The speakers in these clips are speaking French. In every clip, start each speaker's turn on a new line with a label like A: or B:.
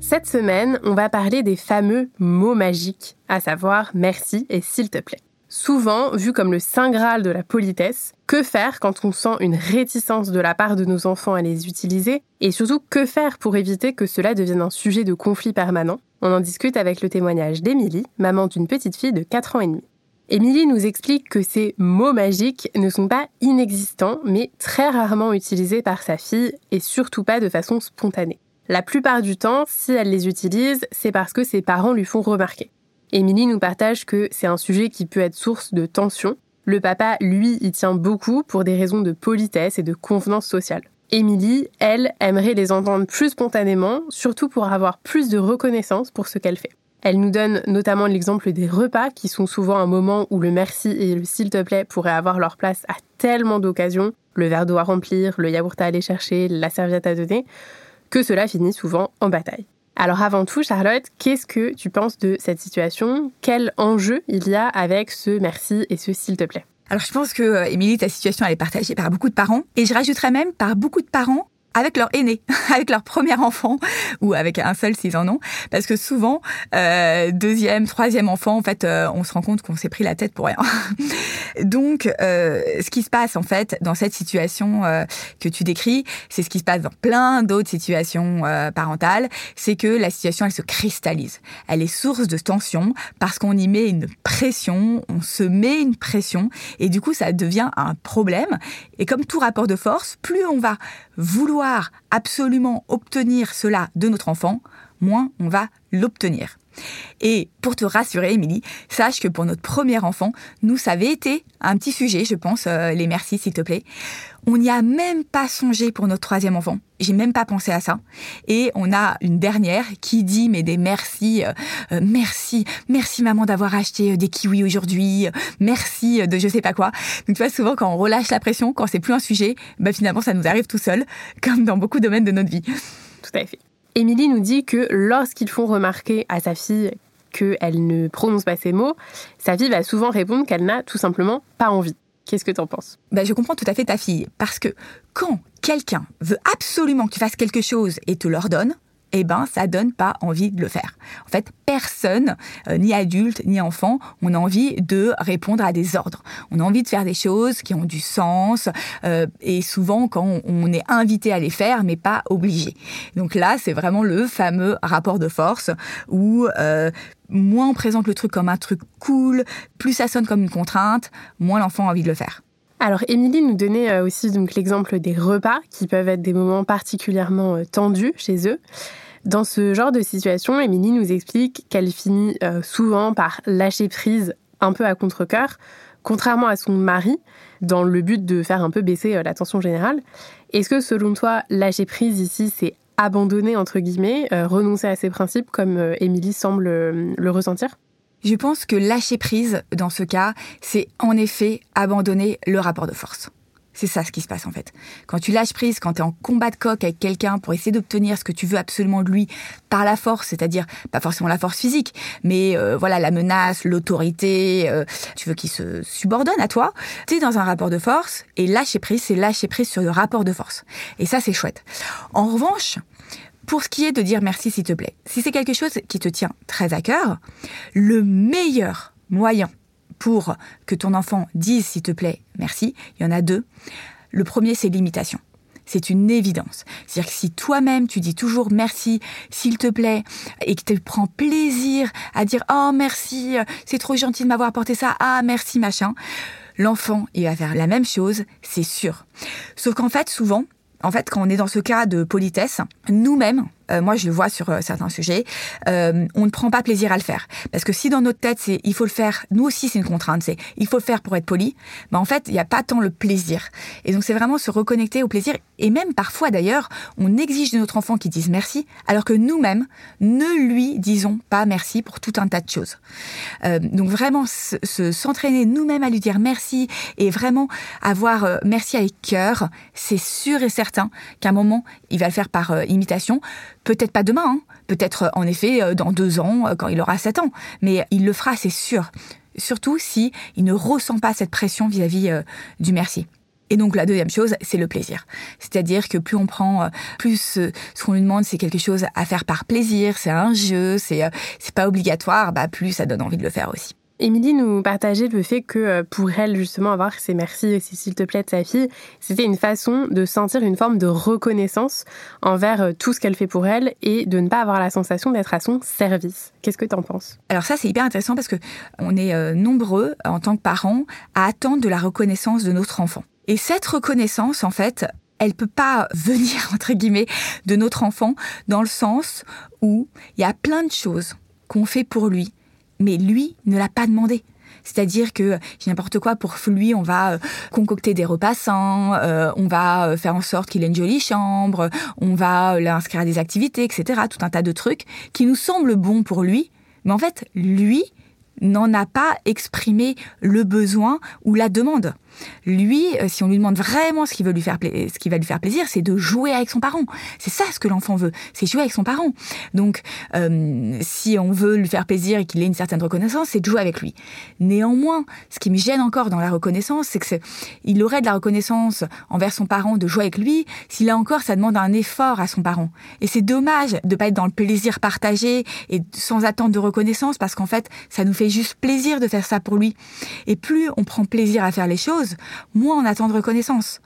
A: Cette semaine, on va parler des fameux mots magiques, à savoir merci et s'il te plaît. Souvent vu comme le saint graal de la politesse, que faire quand on sent une réticence de la part de nos enfants à les utiliser et surtout que faire pour éviter que cela devienne un sujet de conflit permanent? On en discute avec le témoignage d'Émilie, maman d'une petite fille de 4 ans et demi. Émilie nous explique que ces mots magiques ne sont pas inexistants mais très rarement utilisés par sa fille et surtout pas de façon spontanée. La plupart du temps, si elle les utilise, c'est parce que ses parents lui font remarquer. Émilie nous partage que c'est un sujet qui peut être source de tension. Le papa, lui, y tient beaucoup pour des raisons de politesse et de convenance sociale. Émilie, elle, aimerait les entendre plus spontanément, surtout pour avoir plus de reconnaissance pour ce qu'elle fait. Elle nous donne notamment l'exemple des repas, qui sont souvent un moment où le merci et le s'il te plaît pourraient avoir leur place à tellement d'occasions, le verre d'eau à remplir, le yaourt à aller chercher, la serviette à donner que cela finit souvent en bataille. Alors avant tout, Charlotte, qu'est-ce que tu penses de cette situation? Quel enjeu il y a avec ce merci et ce s'il te plaît?
B: Alors je pense que euh, Émilie, ta situation elle est partagée par beaucoup de parents. Et je rajouterais même par beaucoup de parents avec leur aîné, avec leur premier enfant ou avec un seul s'ils en ont, parce que souvent euh, deuxième, troisième enfant, en fait, euh, on se rend compte qu'on s'est pris la tête pour rien. Donc, euh, ce qui se passe en fait dans cette situation euh, que tu décris, c'est ce qui se passe dans plein d'autres situations euh, parentales, c'est que la situation elle se cristallise, elle est source de tension parce qu'on y met une pression, on se met une pression et du coup ça devient un problème. Et comme tout rapport de force, plus on va vouloir absolument obtenir cela de notre enfant, moins on va l'obtenir. Et pour te rassurer, Émilie, sache que pour notre premier enfant, nous, ça avait été un petit sujet, je pense, euh, les merci, s'il te plaît. On n'y a même pas songé pour notre troisième enfant. J'ai même pas pensé à ça. Et on a une dernière qui dit mais des merci, euh, euh, merci, merci maman d'avoir acheté des kiwis aujourd'hui, merci de je sais pas quoi. Donc tu vois souvent quand on relâche la pression, quand c'est plus un sujet, bah finalement ça nous arrive tout seul, comme dans beaucoup de domaines de notre vie.
A: Tout à fait. Émilie nous dit que lorsqu'ils font remarquer à sa fille qu'elle ne prononce pas ces mots, sa fille va souvent répondre qu'elle n'a tout simplement pas envie. Qu'est-ce que tu en penses?
B: Bah, Je comprends tout à fait ta fille, parce que quand quelqu'un veut absolument que tu fasses quelque chose et te l'ordonne, eh ben ça donne pas envie de le faire. En fait, personne, euh, ni adulte ni enfant, on a envie de répondre à des ordres. On a envie de faire des choses qui ont du sens euh, et souvent quand on est invité à les faire, mais pas obligé. Donc là, c'est vraiment le fameux rapport de force où euh, moins on présente le truc comme un truc cool, plus ça sonne comme une contrainte, moins l'enfant a envie de le faire.
A: Alors, Émilie nous donnait aussi donc l'exemple des repas qui peuvent être des moments particulièrement tendus chez eux. Dans ce genre de situation, Émilie nous explique qu'elle finit euh, souvent par lâcher prise un peu à contre-coeur, contrairement à son mari, dans le but de faire un peu baisser euh, la tension générale. Est-ce que selon toi, lâcher prise ici, c'est abandonner, entre guillemets, euh, renoncer à ses principes comme Émilie semble le ressentir?
B: Je pense que lâcher prise, dans ce cas, c'est en effet abandonner le rapport de force. C'est ça ce qui se passe en fait. Quand tu lâches prise, quand tu es en combat de coq avec quelqu'un pour essayer d'obtenir ce que tu veux absolument de lui par la force, c'est-à-dire pas forcément la force physique, mais euh, voilà la menace, l'autorité, euh, tu veux qu'il se subordonne à toi, tu es dans un rapport de force et lâcher prise, c'est lâcher prise sur le rapport de force. Et ça c'est chouette. En revanche, pour ce qui est de dire merci s'il te plaît, si c'est quelque chose qui te tient très à cœur, le meilleur moyen pour que ton enfant dise, s'il te plaît, merci, il y en a deux. Le premier, c'est l'imitation. C'est une évidence. C'est-à-dire que si toi-même tu dis toujours merci, s'il te plaît, et que tu prends plaisir à dire oh merci, c'est trop gentil de m'avoir apporté ça, ah merci machin, l'enfant il va faire la même chose, c'est sûr. Sauf qu'en fait souvent, en fait quand on est dans ce cas de politesse, nous-mêmes euh, moi je le vois sur euh, certains sujets, euh, on ne prend pas plaisir à le faire. Parce que si dans notre tête, c'est il faut le faire, nous aussi c'est une contrainte, c'est il faut le faire pour être poli, mais en fait, il n'y a pas tant le plaisir. Et donc c'est vraiment se reconnecter au plaisir. Et même parfois d'ailleurs, on exige de notre enfant qu'il dise merci, alors que nous-mêmes ne lui disons pas merci pour tout un tas de choses. donc vraiment se, s'entraîner nous-mêmes à lui dire merci et vraiment avoir merci avec cœur, c'est sûr et certain qu'à un moment, il va le faire par imitation Peut-être pas demain, hein. peut-être euh, en effet euh, dans deux ans, euh, quand il aura sept ans, mais il le fera, c'est sûr. Surtout si il ne ressent pas cette pression vis-à-vis du merci. Et donc la deuxième chose, c'est le plaisir. C'est-à-dire que plus on prend, plus ce qu'on lui demande, c'est quelque chose à faire par plaisir, c'est un jeu, c'est c'est pas obligatoire, bah plus ça donne envie de le faire aussi.
A: Émilie nous partageait le fait que euh, pour elle, justement, avoir ces merci et s'il te plaît de sa fille, c'était une façon de sentir une forme de reconnaissance envers euh, tout ce qu'elle fait pour elle et de ne pas avoir la sensation d'être à son service. Qu'est-ce que tu en penses?
B: Alors ça, c'est hyper intéressant parce que on est euh, nombreux en tant que parents à attendre de la reconnaissance de notre enfant. Et cette reconnaissance, en fait, elle peut pas venir entre guillemets de notre enfant dans le sens où il y a plein de choses qu'on fait pour lui mais lui ne l'a pas demandé. C'est-à-dire que n'importe quoi pour lui, on va euh, concocter des repas sains, euh, on va euh, faire en sorte qu'il ait une jolie chambre, on va l'inscrire à des activités, etc. Tout un tas de trucs qui nous semblent bons pour lui, mais en fait, lui n'en a pas exprimé le besoin ou la demande. Lui, euh, si on lui demande vraiment ce qui veut lui faire ce qui va lui faire plaisir, c'est de jouer avec son parent. C'est ça ce que l'enfant veut, c'est jouer avec son parent. Donc, euh, si on veut lui faire plaisir et qu'il ait une certaine reconnaissance, c'est de jouer avec lui. Néanmoins, ce qui me gêne encore dans la reconnaissance, c'est que il aurait de la reconnaissance envers son parent de jouer avec lui. S'il a encore, ça demande un effort à son parent. Et c'est dommage de pas être dans le plaisir partagé et sans attente de reconnaissance, parce qu'en fait, ça nous fait juste plaisir de faire ça pour lui. Et plus on prend plaisir à faire les choses moins on attend de reconnaissance.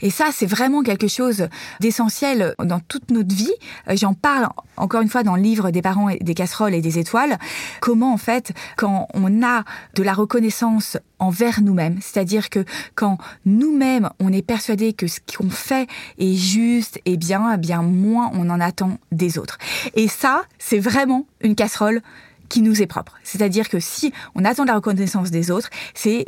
B: Et ça, c'est vraiment quelque chose d'essentiel dans toute notre vie. Euh, j'en parle encore une fois dans le livre des parents des casseroles et des étoiles. Comment, en fait, quand on a de la reconnaissance envers nous-mêmes, c'est-à-dire que quand nous-mêmes on est persuadé que ce qu'on fait est juste et bien, eh bien moins on en attend des autres. Et ça, c'est vraiment une casserole qui nous est propre. C'est-à-dire que si on attend la reconnaissance des autres, c'est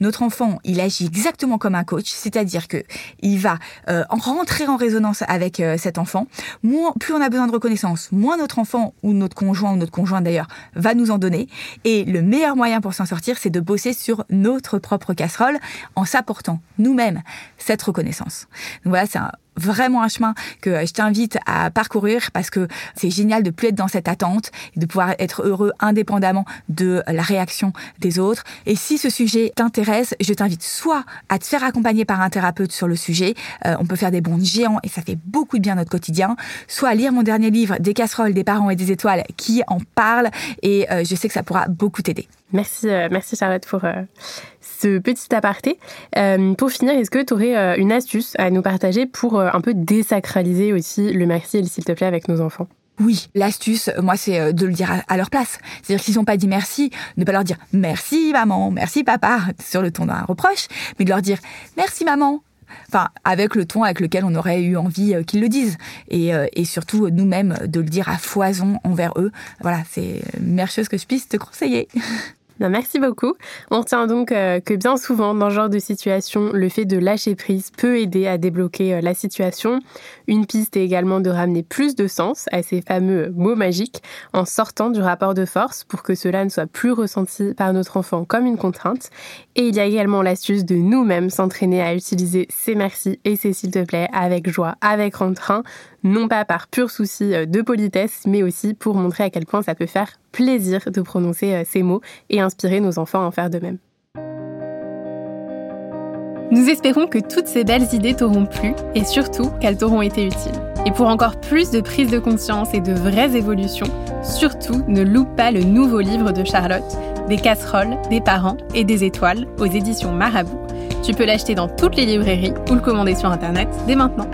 B: notre enfant, il agit exactement comme un coach, c'est-à-dire que il va euh, rentrer en résonance avec euh, cet enfant. Plus on a besoin de reconnaissance, moins notre enfant ou notre conjoint ou notre conjointe d'ailleurs va nous en donner. Et le meilleur moyen pour s'en sortir, c'est de bosser sur notre propre casserole en s'apportant nous-mêmes cette reconnaissance. Donc voilà, c'est un vraiment un chemin que je t'invite à parcourir parce que c'est génial de plus être dans cette attente et de pouvoir être heureux indépendamment de la réaction des autres. Et si ce sujet t'intéresse, je t'invite soit à te faire accompagner par un thérapeute sur le sujet, euh, on peut faire des bons géants et ça fait beaucoup de bien notre quotidien, soit à lire mon dernier livre Des casseroles, des parents et des étoiles qui en parle et euh, je sais que ça pourra beaucoup t'aider.
A: Merci, euh, merci Charlotte pour ce petit aparté. Euh, pour finir, est-ce que tu aurais euh, une astuce à nous partager pour euh, un peu désacraliser aussi le merci et le s'il te plaît avec nos enfants?
B: Oui, l'astuce, moi, c'est de le dire à leur place. C'est-à-dire qu'ils n'ont pas dit merci, ne pas leur dire merci maman, merci papa, sur le ton d'un reproche, mais de leur dire merci maman, enfin avec le ton avec lequel on aurait eu envie qu'ils le disent et, et surtout nous-mêmes de le dire à foison envers eux. Voilà, c'est chose que je puisse te conseiller.
A: merci beaucoup. On retient donc euh, que bien souvent, dans ce genre de situation, le fait de lâcher prise peut aider à débloquer euh, la situation. Une piste est également de ramener plus de sens à ces fameux mots magiques en sortant du rapport de force pour que cela ne soit plus ressenti par notre enfant comme une contrainte. Et il y a également l'astuce de nous-mêmes s'entraîner à utiliser ces merci et ces s'il te plaît avec joie, avec entrain, non pas par pur souci euh, de politesse, mais aussi pour montrer à quel point ça peut faire plaisir de prononcer euh, ces mots et inspirer nos enfants à en faire de même. Nous espérons que toutes ces belles idées t'auront plu et surtout qu'elles t'auront été utiles. Et pour encore plus de prise de conscience et de vraies évolutions, surtout ne loupe pas le nouveau livre de Charlotte, Des casseroles, des parents et des étoiles aux éditions Marabout. Tu peux l'acheter dans toutes les librairies ou le commander sur Internet dès maintenant.